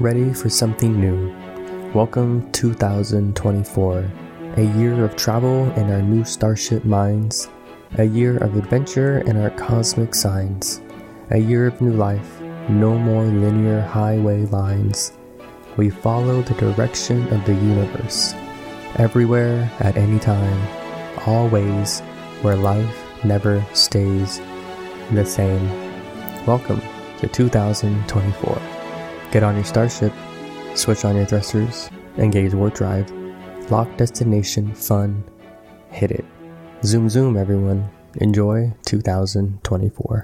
ready for something new. Welcome 2024, a year of travel in our new starship minds, a year of adventure in our cosmic signs, a year of new life, no more linear highway lines. We follow the direction of the universe, everywhere, at any time, always, where life never stays the same. Welcome to 2024. Get on your starship, switch on your thrusters, engage warp drive, lock destination, fun, hit it. Zoom, zoom, everyone. Enjoy 2024.